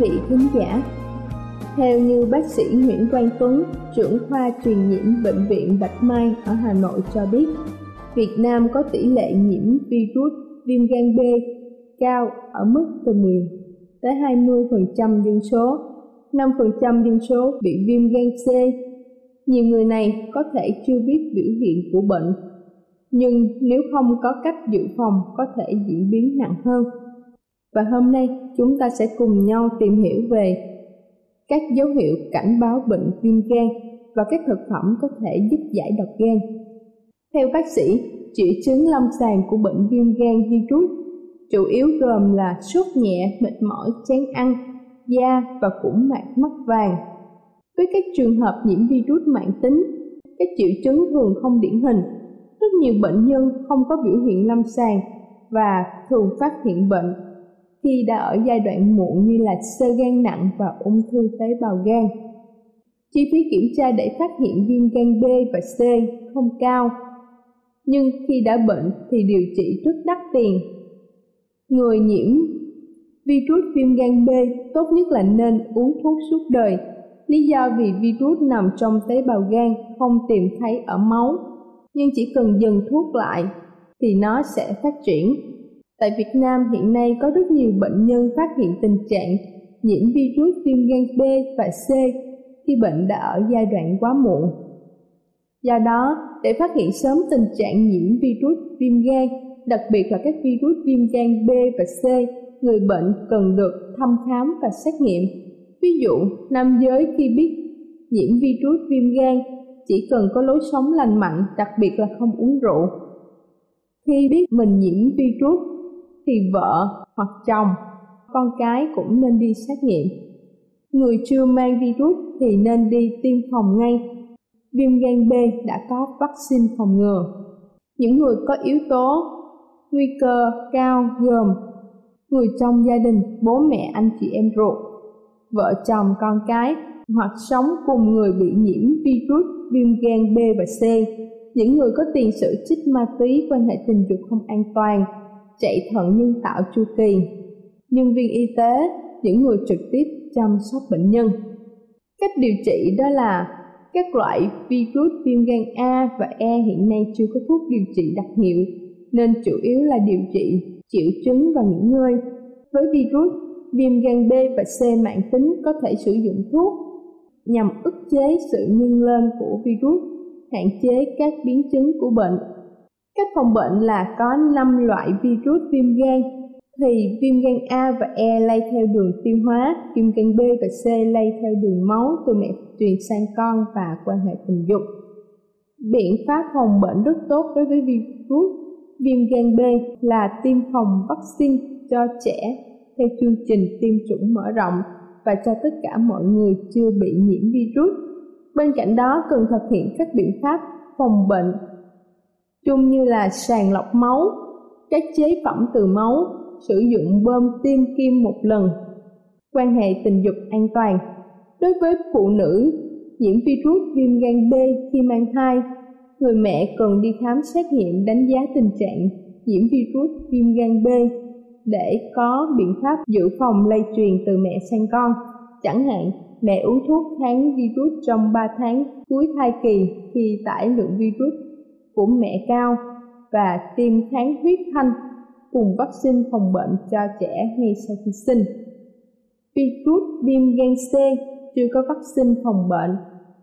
Vị khán giả. Theo như bác sĩ Nguyễn Quang Tuấn, trưởng khoa truyền nhiễm Bệnh viện Bạch Mai ở Hà Nội cho biết, Việt Nam có tỷ lệ nhiễm virus viêm gan B cao ở mức từ 10 tới 20% dân số, 5% dân số bị viêm gan C. Nhiều người này có thể chưa biết biểu hiện của bệnh, nhưng nếu không có cách dự phòng có thể diễn biến nặng hơn. Và hôm nay chúng ta sẽ cùng nhau tìm hiểu về các dấu hiệu cảnh báo bệnh viêm gan và các thực phẩm có thể giúp giải độc gan. Theo bác sĩ, triệu chứng lâm sàng của bệnh viêm gan virus chủ yếu gồm là sốt nhẹ, mệt mỏi, chán ăn, da và cũng mạc mắt vàng. Với các trường hợp nhiễm virus mãn tính, các triệu chứng thường không điển hình. Rất nhiều bệnh nhân không có biểu hiện lâm sàng và thường phát hiện bệnh khi đã ở giai đoạn muộn như là sơ gan nặng và ung thư tế bào gan. Chi phí kiểm tra để phát hiện viêm gan B và C không cao, nhưng khi đã bệnh thì điều trị rất đắt tiền. Người nhiễm virus viêm gan B tốt nhất là nên uống thuốc suốt đời. Lý do vì virus nằm trong tế bào gan không tìm thấy ở máu, nhưng chỉ cần dừng thuốc lại thì nó sẽ phát triển Tại Việt Nam hiện nay có rất nhiều bệnh nhân phát hiện tình trạng nhiễm virus viêm gan B và C khi bệnh đã ở giai đoạn quá muộn. Do đó, để phát hiện sớm tình trạng nhiễm virus viêm gan, đặc biệt là các virus viêm gan B và C, người bệnh cần được thăm khám và xét nghiệm. Ví dụ, nam giới khi biết nhiễm virus viêm gan chỉ cần có lối sống lành mạnh, đặc biệt là không uống rượu. Khi biết mình nhiễm virus thì vợ hoặc chồng, con cái cũng nên đi xét nghiệm. Người chưa mang virus thì nên đi tiêm phòng ngay. Viêm gan B đã có vaccine phòng ngừa. Những người có yếu tố nguy cơ cao gồm người trong gia đình, bố mẹ, anh chị em ruột, vợ chồng, con cái hoặc sống cùng người bị nhiễm virus viêm gan B và C, những người có tiền sử chích ma túy quan hệ tình dục không an toàn, chạy thận nhân tạo chu kỳ, nhân viên y tế, những người trực tiếp chăm sóc bệnh nhân. Cách điều trị đó là các loại virus viêm gan A và E hiện nay chưa có thuốc điều trị đặc hiệu, nên chủ yếu là điều trị triệu chứng và nghỉ ngơi. Với virus, viêm gan B và C mạng tính có thể sử dụng thuốc nhằm ức chế sự nhân lên của virus, hạn chế các biến chứng của bệnh Cách phòng bệnh là có 5 loại virus viêm gan, thì viêm gan A và E lây theo đường tiêu hóa, viêm gan B và C lây theo đường máu từ mẹ truyền sang con và quan hệ tình dục. Biện pháp phòng bệnh rất tốt đối với virus viêm gan B là tiêm phòng vaccine cho trẻ theo chương trình tiêm chủng mở rộng và cho tất cả mọi người chưa bị nhiễm virus. Bên cạnh đó cần thực hiện các biện pháp phòng bệnh chung như là sàng lọc máu, các chế phẩm từ máu, sử dụng bơm tiêm kim một lần, quan hệ tình dục an toàn. Đối với phụ nữ nhiễm virus viêm gan B khi mang thai, người mẹ cần đi khám xét nghiệm đánh giá tình trạng nhiễm virus viêm gan B để có biện pháp dự phòng lây truyền từ mẹ sang con. Chẳng hạn, mẹ uống thuốc kháng virus trong 3 tháng cuối thai kỳ khi tải lượng virus của mẹ cao và tiêm kháng huyết thanh cùng vaccine phòng bệnh cho trẻ ngay sau khi sinh. Virus viêm gan C chưa có vaccine phòng bệnh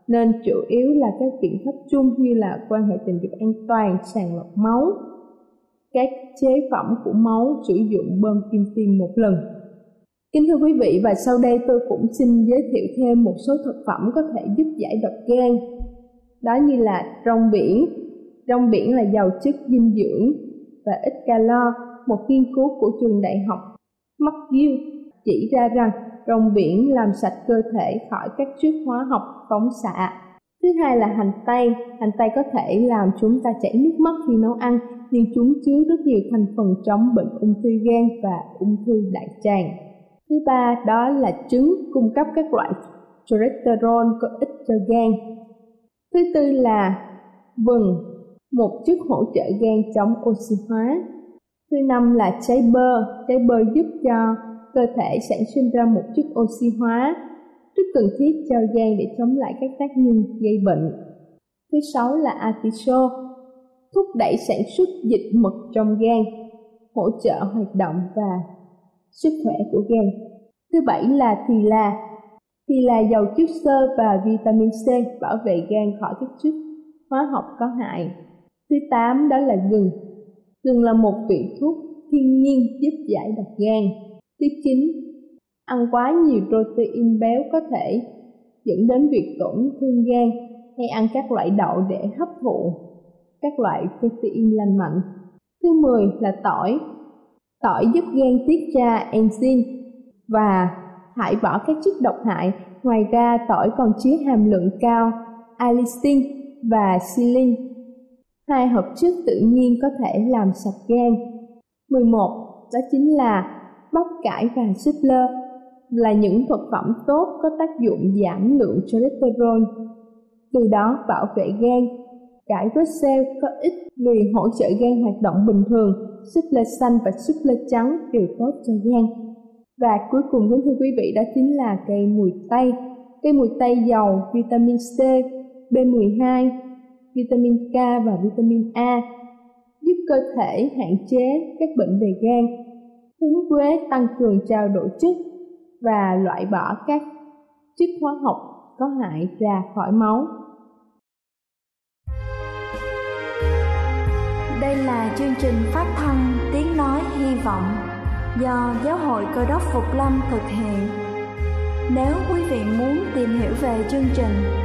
nên chủ yếu là các biện pháp chung như là quan hệ tình dục an toàn, sàng lọc máu, các chế phẩm của máu sử dụng bơm kim tiêm một lần. Kính thưa quý vị và sau đây tôi cũng xin giới thiệu thêm một số thực phẩm có thể giúp giải độc gan. Đó như là rong biển, Rong biển là giàu chất dinh dưỡng và ít calo. Một nghiên cứu của trường đại học McGill chỉ ra rằng rong biển làm sạch cơ thể khỏi các chất hóa học phóng xạ. Thứ hai là hành tây. Hành tây có thể làm chúng ta chảy nước mắt khi nấu ăn, nhưng chúng chứa rất nhiều thành phần chống bệnh ung thư gan và ung thư đại tràng. Thứ ba đó là trứng cung cấp các loại cholesterol có ích cho gan. Thứ tư là vừng một chất hỗ trợ gan chống oxy hóa. Thứ năm là trái bơ, trái bơ giúp cho cơ thể sản sinh ra một chất oxy hóa rất cần thiết cho gan để chống lại các tác nhân gây bệnh. Thứ sáu là atiso thúc đẩy sản xuất dịch mật trong gan, hỗ trợ hoạt động và sức khỏe của gan. Thứ bảy là thì là, thì là giàu chất xơ và vitamin C bảo vệ gan khỏi các chất hóa học có hại. Thứ tám đó là gừng. Gừng là một vị thuốc thiên nhiên giúp giải độc gan. Thứ chín, ăn quá nhiều protein béo có thể dẫn đến việc tổn thương gan hay ăn các loại đậu để hấp thụ các loại protein lành mạnh. Thứ 10 là tỏi. Tỏi giúp gan tiết ra enzyme và thải bỏ các chất độc hại. Ngoài ra, tỏi còn chứa hàm lượng cao allicin và silin, hai hợp chất tự nhiên có thể làm sạch gan. 11. Đó chính là bắp cải và súp lơ là những thực phẩm tốt có tác dụng giảm lượng cholesterol, từ đó bảo vệ gan. Cải rốt xeo có ích vì hỗ trợ gan hoạt động bình thường, súp lơ xanh và súp lơ trắng đều tốt cho gan. Và cuối cùng kính thưa quý vị đó chính là cây mùi tây. Cây mùi tây giàu vitamin C, B12, vitamin K và vitamin A, giúp cơ thể hạn chế các bệnh về gan. Húng quế tăng cường trao đổi chất và loại bỏ các chất hóa học có hại ra khỏi máu. Đây là chương trình phát thanh Tiếng Nói Hy Vọng do Giáo hội Cơ đốc Phục Lâm thực hiện. Nếu quý vị muốn tìm hiểu về chương trình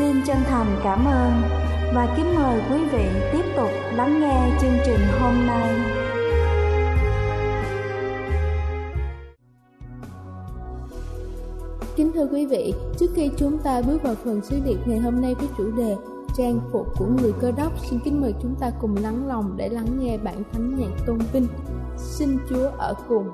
Xin chân thành cảm ơn và kính mời quý vị tiếp tục lắng nghe chương trình hôm nay. Kính thưa quý vị, trước khi chúng ta bước vào phần sứ điệp ngày hôm nay với chủ đề trang phục của người cơ đốc, xin kính mời chúng ta cùng lắng lòng để lắng nghe bản thánh nhạc tôn vinh. Xin Chúa ở cùng.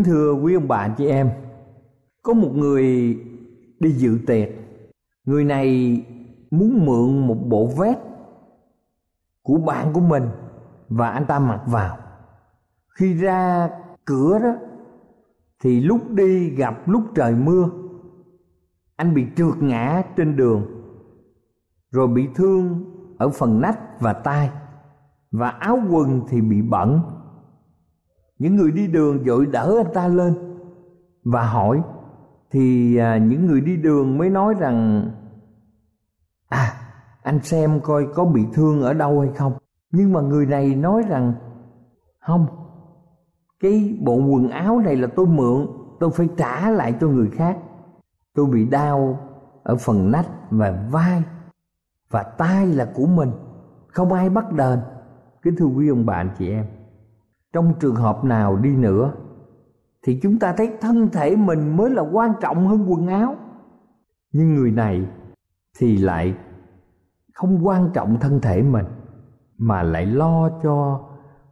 Kính thưa quý ông bà chị em. Có một người đi dự tiệc. Người này muốn mượn một bộ vest của bạn của mình và anh ta mặc vào. Khi ra cửa đó, thì lúc đi gặp lúc trời mưa, anh bị trượt ngã trên đường, rồi bị thương ở phần nách và tai, và áo quần thì bị bẩn những người đi đường vội đỡ anh ta lên. Và hỏi thì à, những người đi đường mới nói rằng à anh xem coi có bị thương ở đâu hay không. Nhưng mà người này nói rằng không cái bộ quần áo này là tôi mượn tôi phải trả lại cho người khác. Tôi bị đau ở phần nách và vai và tay là của mình không ai bắt đền. Kính thưa quý ông bà anh chị em trong trường hợp nào đi nữa thì chúng ta thấy thân thể mình mới là quan trọng hơn quần áo. Nhưng người này thì lại không quan trọng thân thể mình mà lại lo cho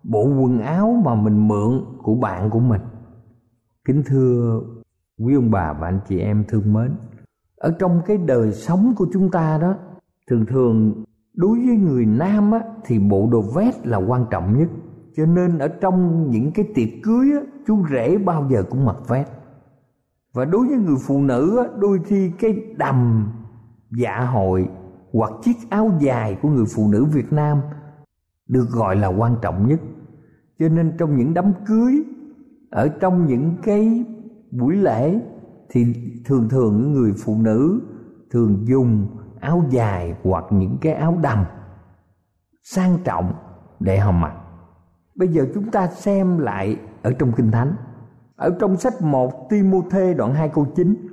bộ quần áo mà mình mượn của bạn của mình. Kính thưa quý ông bà và anh chị em thương mến ở trong cái đời sống của chúng ta đó thường thường đối với người nam á, thì bộ đồ vest là quan trọng nhất cho nên ở trong những cái tiệc cưới á, chú rể bao giờ cũng mặc vest. Và đối với người phụ nữ á, đôi khi cái đầm dạ hội hoặc chiếc áo dài của người phụ nữ Việt Nam được gọi là quan trọng nhất. Cho nên trong những đám cưới ở trong những cái buổi lễ thì thường thường những người phụ nữ thường dùng áo dài hoặc những cái áo đầm sang trọng để họ mặc bây giờ chúng ta xem lại ở trong kinh thánh. Ở trong sách 1 Timôthê đoạn 2 câu 9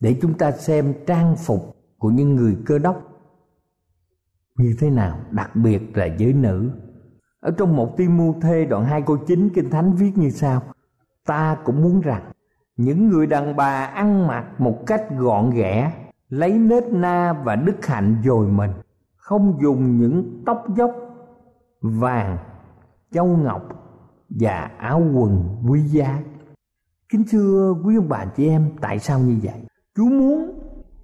để chúng ta xem trang phục của những người cơ đốc như thế nào, đặc biệt là giới nữ. Ở trong một Timôthê đoạn 2 câu 9 Kinh Thánh viết như sau Ta cũng muốn rằng, những người đàn bà ăn mặc một cách gọn ghẽ, lấy nết na và đức hạnh dồi mình, không dùng những tóc dốc vàng châu ngọc và áo quần quý giá. Kính thưa quý ông bà chị em, tại sao như vậy? Chúa muốn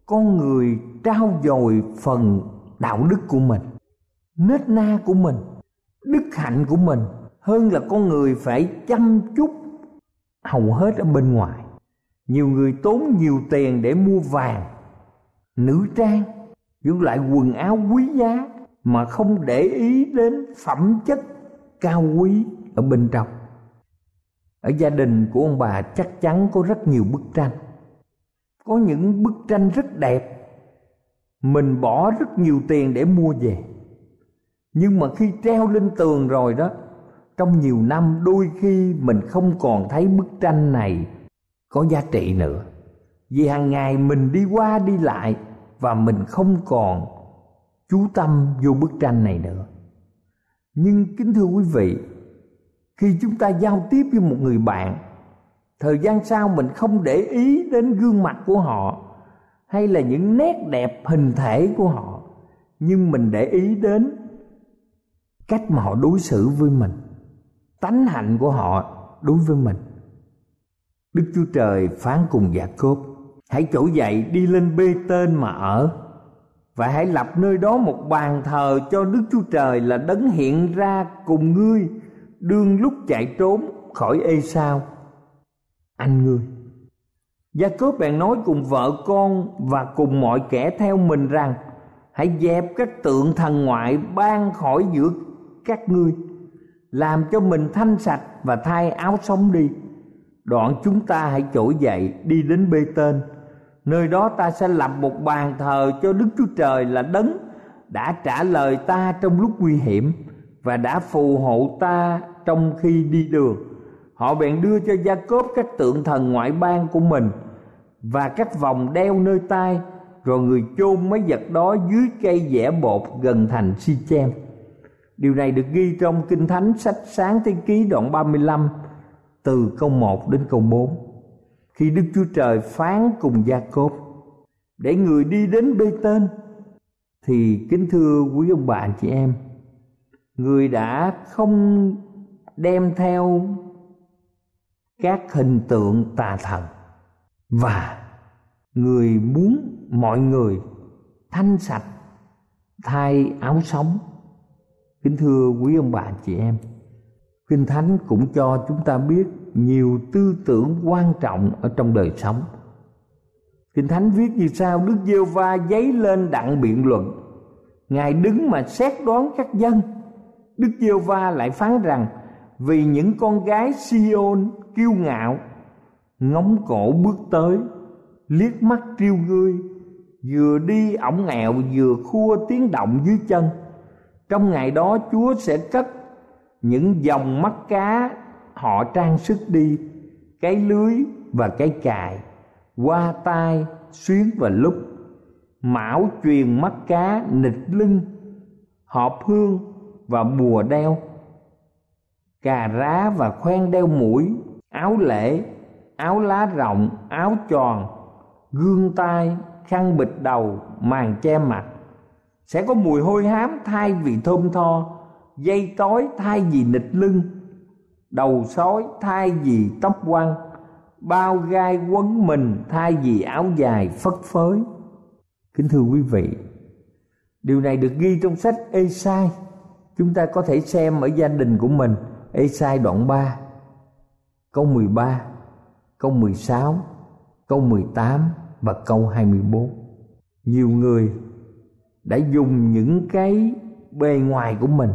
con người trao dồi phần đạo đức của mình, nết na của mình, đức hạnh của mình hơn là con người phải chăm chút, hầu hết ở bên ngoài. Nhiều người tốn nhiều tiền để mua vàng, nữ trang những loại quần áo quý giá mà không để ý đến phẩm chất cao quý ở bên trong. Ở gia đình của ông bà chắc chắn có rất nhiều bức tranh. Có những bức tranh rất đẹp. Mình bỏ rất nhiều tiền để mua về. Nhưng mà khi treo lên tường rồi đó, trong nhiều năm đôi khi mình không còn thấy bức tranh này có giá trị nữa. Vì hàng ngày mình đi qua đi lại và mình không còn chú tâm vô bức tranh này nữa nhưng kính thưa quý vị, khi chúng ta giao tiếp với một người bạn, thời gian sau mình không để ý đến gương mặt của họ hay là những nét đẹp hình thể của họ, nhưng mình để ý đến cách mà họ đối xử với mình, tánh hạnh của họ đối với mình. Đức chúa trời phán cùng giả cốp hãy trỗi dậy, đi lên bê tên mà ở và hãy lập nơi đó một bàn thờ cho đức chúa trời là đấng hiện ra cùng ngươi. Đương lúc chạy trốn khỏi ê sao anh ngươi. Gia cốp bèn nói cùng vợ con và cùng mọi kẻ theo mình rằng, hãy dẹp các tượng thần ngoại ban khỏi giữa các ngươi. Làm cho mình thanh sạch và thay áo sống đi. Đoạn chúng ta hãy trỗi dậy đi đến bê tên nơi đó ta sẽ lập một bàn thờ cho đức chúa trời là đấng đã trả lời ta trong lúc nguy hiểm và đã phù hộ ta trong khi đi đường họ bèn đưa cho gia cốp các tượng thần ngoại bang của mình và các vòng đeo nơi tai, rồi người chôn mấy vật đó dưới cây dẻ bột gần thành Si-chem. điều này được ghi trong kinh thánh sách sáng thế ký đoạn 35 từ câu 1 đến câu 4 khi Đức Chúa Trời phán cùng Gia Cốp để người đi đến bê tên, thì kính thưa quý ông bà anh chị em, người đã không đem theo các hình tượng tà thần và người muốn mọi người thanh sạch, thay áo sống. Kính thưa quý ông bà chị em, kinh thánh cũng cho chúng ta biết nhiều tư tưởng quan trọng ở trong đời sống. Kinh thánh viết như sau, đức giêsu va giấy lên đặng biện luận. Ngài đứng mà xét đoán các dân. Đức giêsu va lại phán rằng, vì những con gái Siôn kiêu ngạo, ngóng cổ bước tới, liếc mắt triêu ngươi, vừa đi ổng nghèo vừa khua tiếng động dưới chân. Trong ngày đó chúa sẽ cất những dòng mắt cá họ trang sức đi, cái lưới và cái cài, qua tai, xuyến và lúc mão truyền mắt cá nịch lưng, họp hương và bùa đeo. Cà rá và khoen đeo mũi, áo lễ, áo lá rộng, áo tròn, gương tai, khăn bịch đầu, màn che mặt. Sẽ có mùi hôi hám thay vì thơm tho, dây tối thay vì nịch lưng đầu sói thay vì tóc quăng bao gai quấn mình thay vì áo dài phất phới. Kính thưa quý vị, điều này được ghi trong sách Esai. Chúng ta có thể xem ở gia đình của mình, Esai đoạn 3 câu 13 câu 16 câu 18 và câu 24 nhiều người đã dùng những cái bề ngoài của mình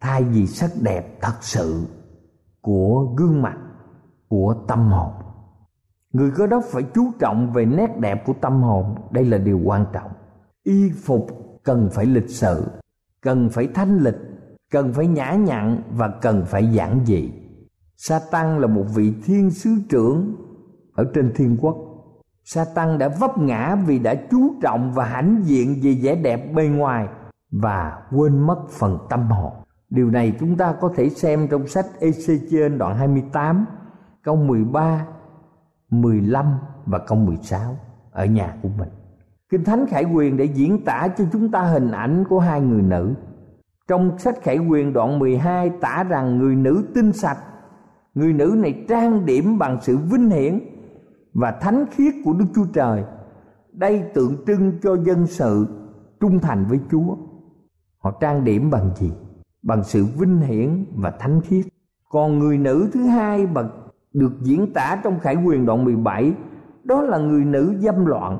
thay vì sắc đẹp thật sự của gương mặt, của tâm hồn. Người cơ đốc phải chú trọng về nét đẹp của tâm hồn, đây là điều quan trọng. Y phục cần phải lịch sự, cần phải thanh lịch, cần phải nhã nhặn và cần phải giản dị. Sa tăng là một vị thiên sứ trưởng ở trên thiên quốc. Sa tăng đã vấp ngã vì đã chú trọng và hãnh diện về vẻ đẹp bề ngoài và quên mất phần tâm hồn điều này chúng ta có thể xem trong sách Ê-xê-trên đoạn 28 câu 13 15 và câu 16 ở nhà của mình. Kinh Thánh Khải Quyền để diễn tả cho chúng ta hình ảnh của hai người nữ. Trong sách Khải Quyền đoạn 12 tả rằng người nữ tinh sạch, Người nữ này trang điểm bằng sự vinh hiển Và thánh khiết của Đức Chúa Trời, Đây tượng trưng cho dân sự trung thành với Chúa. Họ trang điểm bằng gì? Bằng sự vinh hiển và thánh khiết. Còn người nữ thứ hai mà được diễn tả trong Khải Quyền đoạn 17 Đó là người nữ dâm loạn.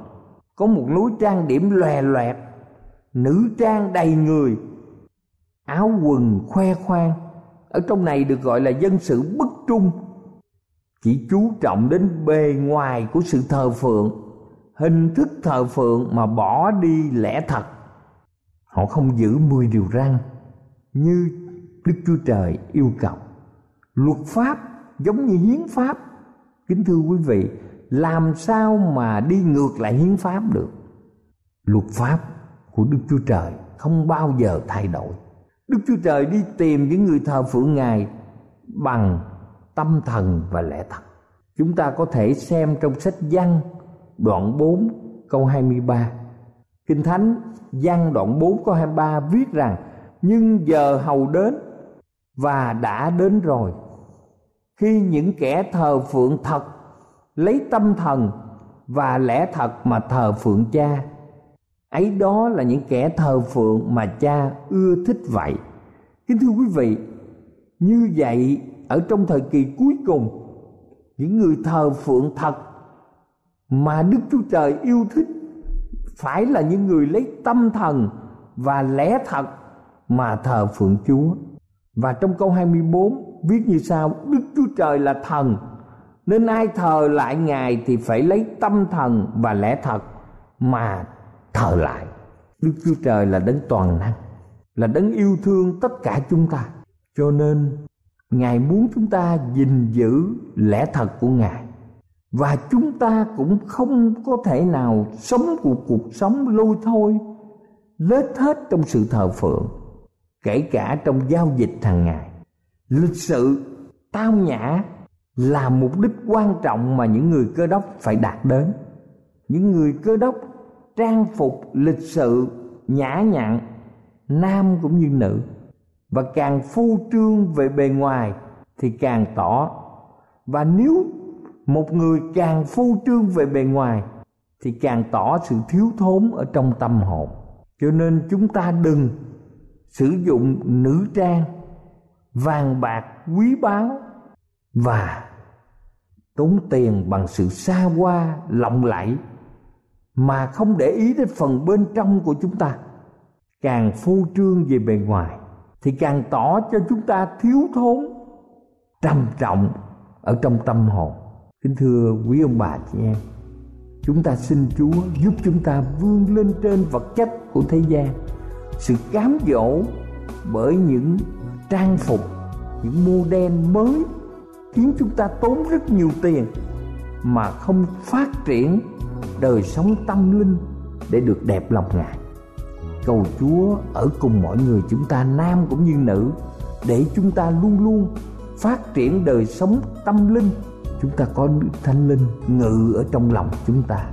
Có một lối trang điểm lòe loẹt, Nữ trang đầy người, áo quần khoe khoang. Ở trong này được gọi là dân sự bất trung. Chỉ chú trọng đến bề ngoài của sự thờ phượng, hình thức thờ phượng mà bỏ đi lẽ thật. Họ không giữ mười điều răn như đức chúa trời yêu cầu luật pháp giống như hiến pháp kính thưa quý vị, làm sao mà đi ngược lại hiến pháp được luật pháp của đức chúa trời không bao giờ thay đổi Đức Chúa Trời đi tìm những người thờ phượng Ngài bằng tâm thần và lẽ thật. Chúng ta có thể xem trong sách Văn đoạn 4 câu 23. Kinh Thánh Văn đoạn 4 câu 23 viết rằng nhưng giờ hầu đến và đã đến rồi. Khi những kẻ thờ phượng thật lấy tâm thần và lẽ thật mà thờ phượng cha, ấy đó là những kẻ thờ phượng mà cha ưa thích vậy. Kính thưa quý vị, như vậy, ở trong thời kỳ cuối cùng, những người thờ phượng thật mà đức chúa trời yêu thích phải là những người lấy tâm thần và lẽ thật mà thờ phượng chúa. Và trong câu 24 viết như sau, Đức Chúa Trời là thần, Nên ai thờ lại Ngài thì phải lấy tâm thần và lẽ thật mà thờ lại. Đức chúa trời là đấng toàn năng, là đấng yêu thương tất cả chúng ta. Cho nên, ngài muốn chúng ta gìn giữ lẽ thật của ngài. Và chúng ta cũng không có thể nào sống cuộc cuộc sống lôi thôi, lết hết trong sự thờ phượng kể cả trong giao dịch hàng ngày. Lịch sự, tao nhã là mục đích quan trọng mà những người cơ đốc phải đạt đến. Những người cơ đốc trang phục lịch sự, nhã nhặn, nam cũng như nữ. Và càng phô trương về bề ngoài thì càng tỏ. Và nếu một người càng phô trương về bề ngoài thì càng tỏ sự thiếu thốn ở trong tâm hồn. Cho nên chúng ta đừng sử dụng nữ trang, vàng bạc quý báu và tốn tiền bằng sự xa hoa, lộng lẫy mà không để ý đến phần bên trong của chúng ta. Càng phô trương về bề ngoài thì càng tỏ cho chúng ta thiếu thốn, trầm trọng ở trong tâm hồn. Kính thưa quý ông bà chị em, chúng ta xin chúa giúp chúng ta vươn lên trên vật chất của thế gian sự cám dỗ bởi những trang phục, những mô đen mới khiến chúng ta tốn rất nhiều tiền mà không phát triển đời sống tâm linh để được đẹp lòng ngài. Cầu chúa ở cùng mọi người chúng ta, nam cũng như nữ, để chúng ta luôn luôn phát triển đời sống tâm linh. Chúng ta có đức thánh linh ngự ở trong lòng chúng ta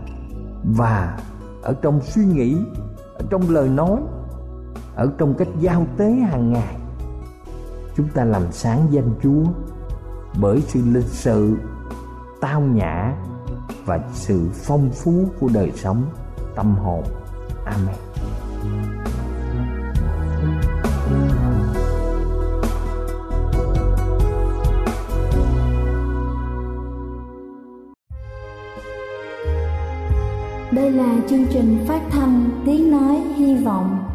và ở trong suy nghĩ, ở trong lời nói ở trong cách giao tế hàng ngày, chúng ta làm sáng danh chúa bởi sự lịch sự, tao nhã và sự phong phú của đời sống, tâm hồn. Amen. Đây là chương trình phát thanh Tiếng Nói Hy Vọng